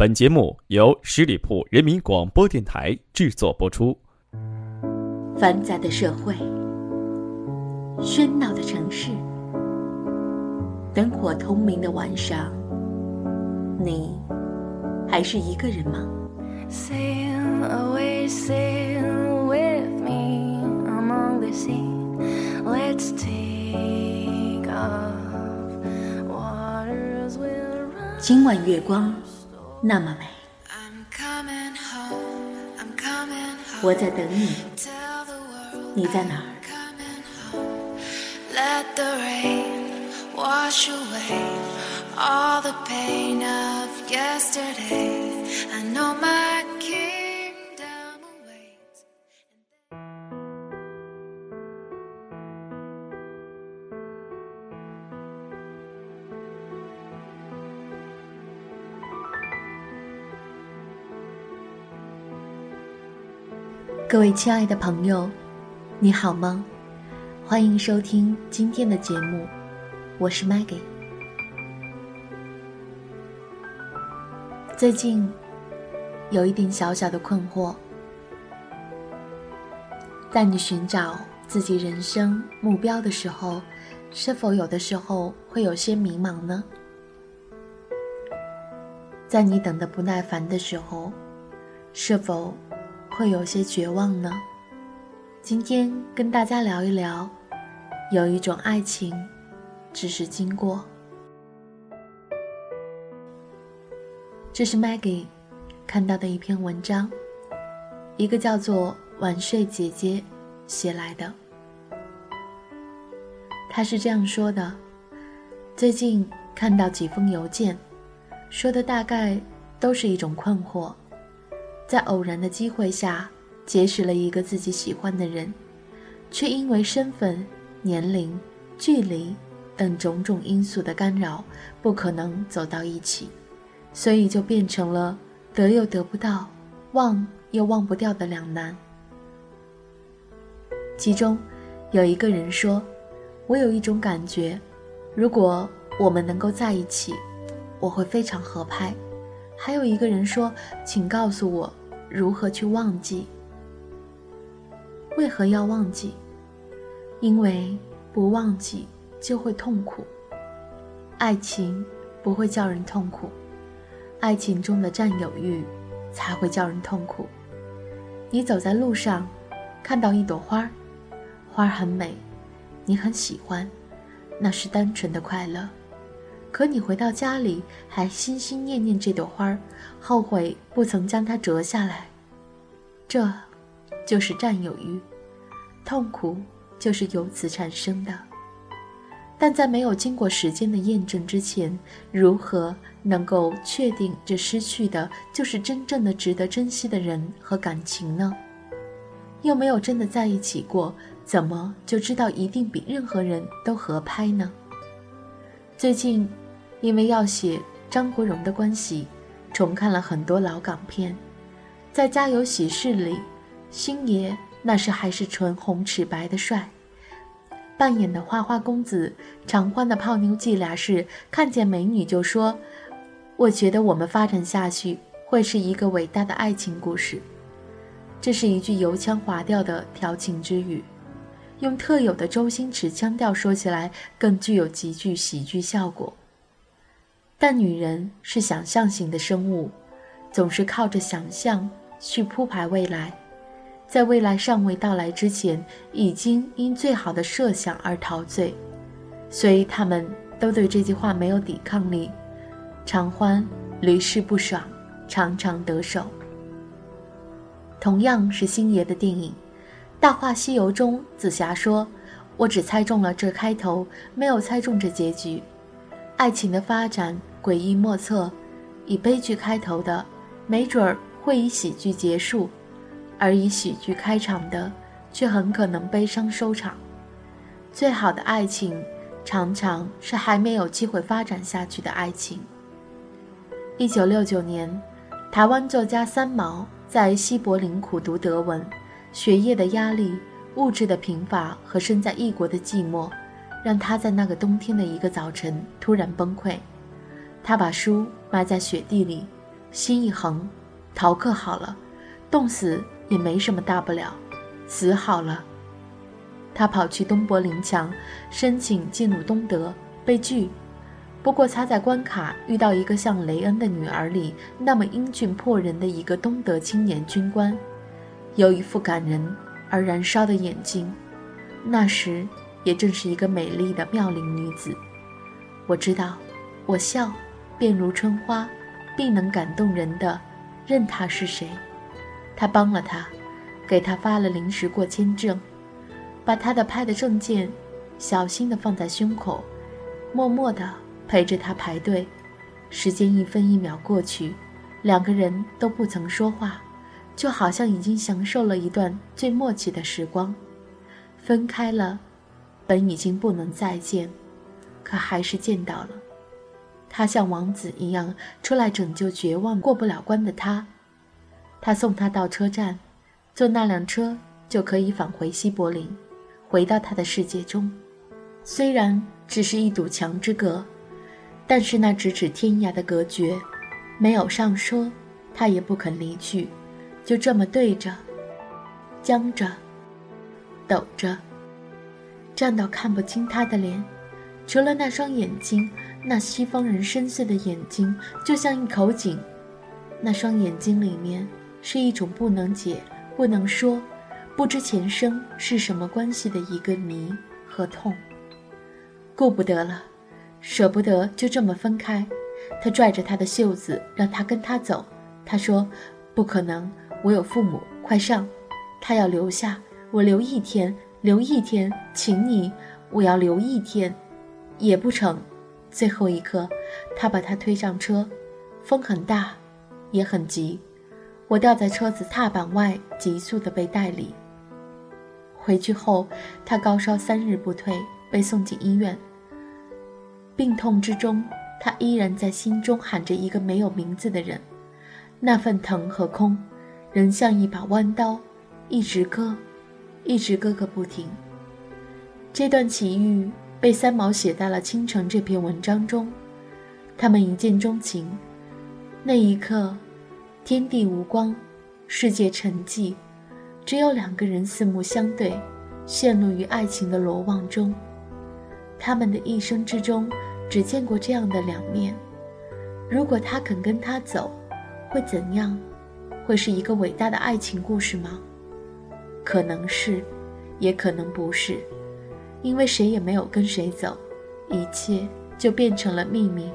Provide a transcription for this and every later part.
本节目由十里铺人民广播电台制作播出。繁杂的社会，喧闹的城市，灯火通明的晚上，你还是一个人吗？今晚月光那么美，我在等你，你在哪儿？各位亲爱的朋友，你好吗？欢迎收听今天的节目，我是 Maggie。最近有一点小小的困惑，在你寻找自己人生目标的时候，是否有的时候会有些迷茫呢？在你等的不耐烦的时候，是否？会有些绝望呢。今天跟大家聊一聊，有一种爱情，只是经过。这是 Maggie 看到的一篇文章，一个叫做晚睡姐姐写来的。她是这样说的：最近看到几封邮件，说的大概都是一种困惑。在偶然的机会下，结识了一个自己喜欢的人，却因为身份、年龄、距离等种种因素的干扰，不可能走到一起，所以就变成了得又得不到，忘又忘不掉的两难。其中，有一个人说：“我有一种感觉，如果我们能够在一起，我会非常合拍。”还有一个人说：“请告诉我。”如何去忘记？为何要忘记？因为不忘记就会痛苦。爱情不会叫人痛苦，爱情中的占有欲才会叫人痛苦。你走在路上，看到一朵花儿，花儿很美，你很喜欢，那是单纯的快乐。可你回到家里，还心心念念这朵花儿，后悔不曾将它折下来。这，就是占有欲，痛苦就是由此产生的。但在没有经过时间的验证之前，如何能够确定这失去的就是真正的值得珍惜的人和感情呢？又没有真的在一起过，怎么就知道一定比任何人都合拍呢？最近。因为要写张国荣的关系，重看了很多老港片，在《家有喜事》里，星爷那时还是唇红齿白的帅，扮演的花花公子常欢的泡妞伎俩是看见美女就说：“我觉得我们发展下去会是一个伟大的爱情故事。”这是一句油腔滑调的调情之语，用特有的周星驰腔调说起来，更具有极具喜剧效果。但女人是想象型的生物，总是靠着想象去铺排未来，在未来尚未到来之前，已经因最好的设想而陶醉，所以他们都对这句话没有抵抗力。常欢屡试不爽，常常得手。同样是星爷的电影《大话西游》中，紫霞说：“我只猜中了这开头，没有猜中这结局。”爱情的发展。诡异莫测，以悲剧开头的，没准儿会以喜剧结束；而以喜剧开场的，却很可能悲伤收场。最好的爱情，常常是还没有机会发展下去的爱情。一九六九年，台湾作家三毛在西柏林苦读德文，学业的压力、物质的贫乏和身在异国的寂寞，让他在那个冬天的一个早晨突然崩溃。他把书埋在雪地里，心一横，逃课好了，冻死也没什么大不了，死好了。他跑去东柏林墙申请进入东德，被拒。不过他在关卡遇到一个像雷恩的女儿里那么英俊破人的一个东德青年军官，有一副感人而燃烧的眼睛，那时也正是一个美丽的妙龄女子。我知道，我笑，便如春花，必能感动人的，任他是谁。他帮了他，给他发了临时过签证，把他的拍的证件小心地放在胸口，默默地。陪着他排队，时间一分一秒过去，两个人都不曾说话，就好像已经享受了一段最默契的时光。分开了，本已经不能再见，可还是见到了。他像王子一样出来拯救绝望过不了关的他。他送他到车站，坐那辆车就可以返回西柏林，回到他的世界中。虽然只是一堵墙之隔。但是那咫尺天涯的隔绝，没有上说，他也不肯离去，就这么对着，僵着，抖着，站到看不清他的脸，除了那双眼睛，那西方人深邃的眼睛，就像一口井，那双眼睛里面是一种不能解、不能说、不知前生是什么关系的一个谜和痛，顾不得了。舍不得就这么分开，他拽着他的袖子，让他跟他走。他说：“不可能，我有父母，快上。”他要留下，我留一天，留一天，请你，我要留一天，也不成。最后一刻，他把他推上车，风很大，也很急。我掉在车子踏板外，急速的被带离。回去后，他高烧三日不退，被送进医院。病痛之中，他依然在心中喊着一个没有名字的人，那份疼和空，仍像一把弯刀，一直割，一直割个不停。这段奇遇被三毛写在了《倾城》这篇文章中。他们一见钟情，那一刻，天地无光，世界沉寂，只有两个人四目相对，陷入于爱情的罗网中。他们的一生之中。只见过这样的两面，如果他肯跟他走，会怎样？会是一个伟大的爱情故事吗？可能是，也可能不是，因为谁也没有跟谁走，一切就变成了秘密。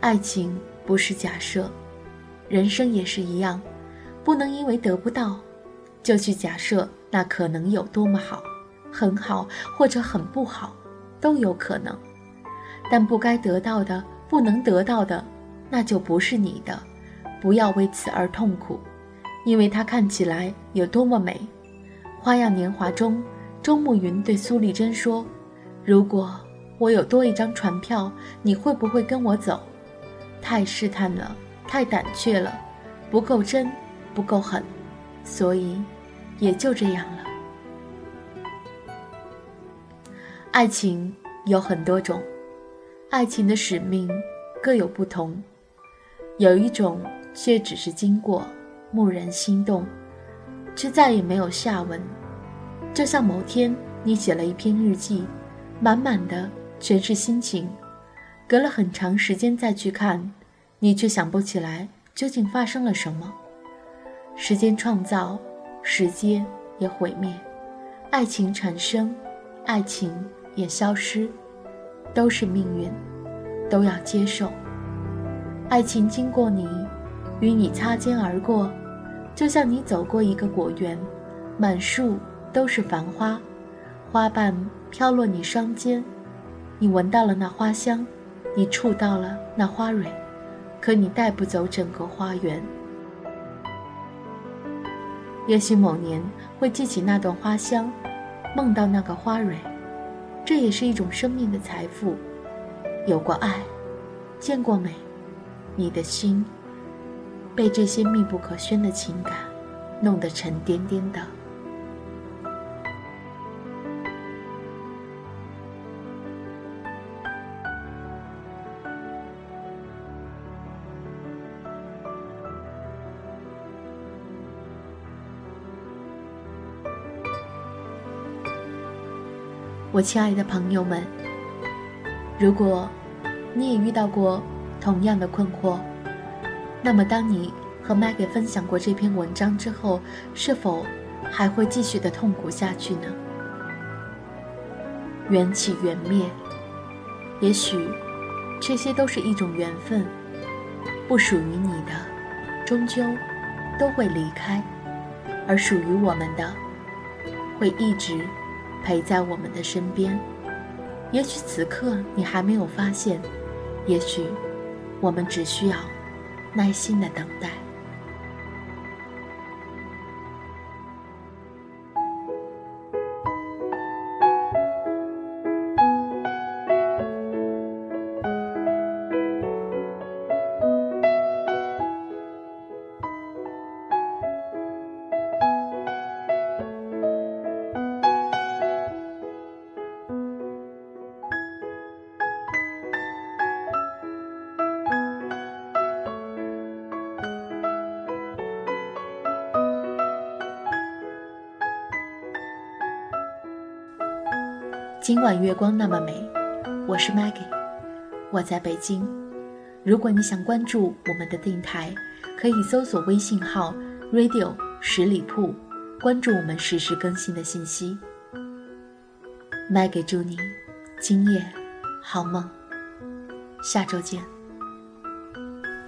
爱情不是假设，人生也是一样，不能因为得不到，就去假设那可能有多么好，很好或者很不好，都有可能。但不该得到的，不能得到的，那就不是你的，不要为此而痛苦，因为它看起来有多么美。《花样年华》中，周慕云对苏丽珍说：“如果我有多一张船票，你会不会跟我走？”太试探了，太胆怯了，不够真，不够狠，所以也就这样了。爱情有很多种，爱情的使命各有不同，有一种却只是经过，蓦然心动，却再也没有下文。就像某天你写了一篇日记，满满的全是心情。隔了很长时间再去看，你却想不起来究竟发生了什么。时间创造，时间也毁灭；爱情产生，爱情也消失，都是命运，都要接受。爱情经过你，与你擦肩而过，就像你走过一个果园，满树都是繁花，花瓣飘落你双肩，你闻到了那花香。你触到了那花蕊，可你带不走整个花园。也许某年会记起那段花香，梦到那个花蕊，这也是一种生命的财富。有过爱，见过美，你的心被这些密不可宣的情感弄得沉甸甸的。我亲爱的朋友们，如果你也遇到过同样的困惑，那么当你和 Maggie 分享过这篇文章之后，是否还会继续的痛苦下去呢？缘起缘灭，也许这些都是一种缘分，不属于你的，终究都会离开，而属于我们的，会一直。陪在我们的身边，也许此刻你还没有发现，也许我们只需要耐心的等待。今晚月光那么美，我是 Maggie，我在北京。如果你想关注我们的电台，可以搜索微信号 Radio 十里铺，关注我们实时更新的信息。Maggie 祝你今夜好梦，下周见。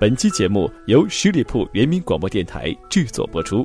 本期节目由十里铺人民广播电台制作播出。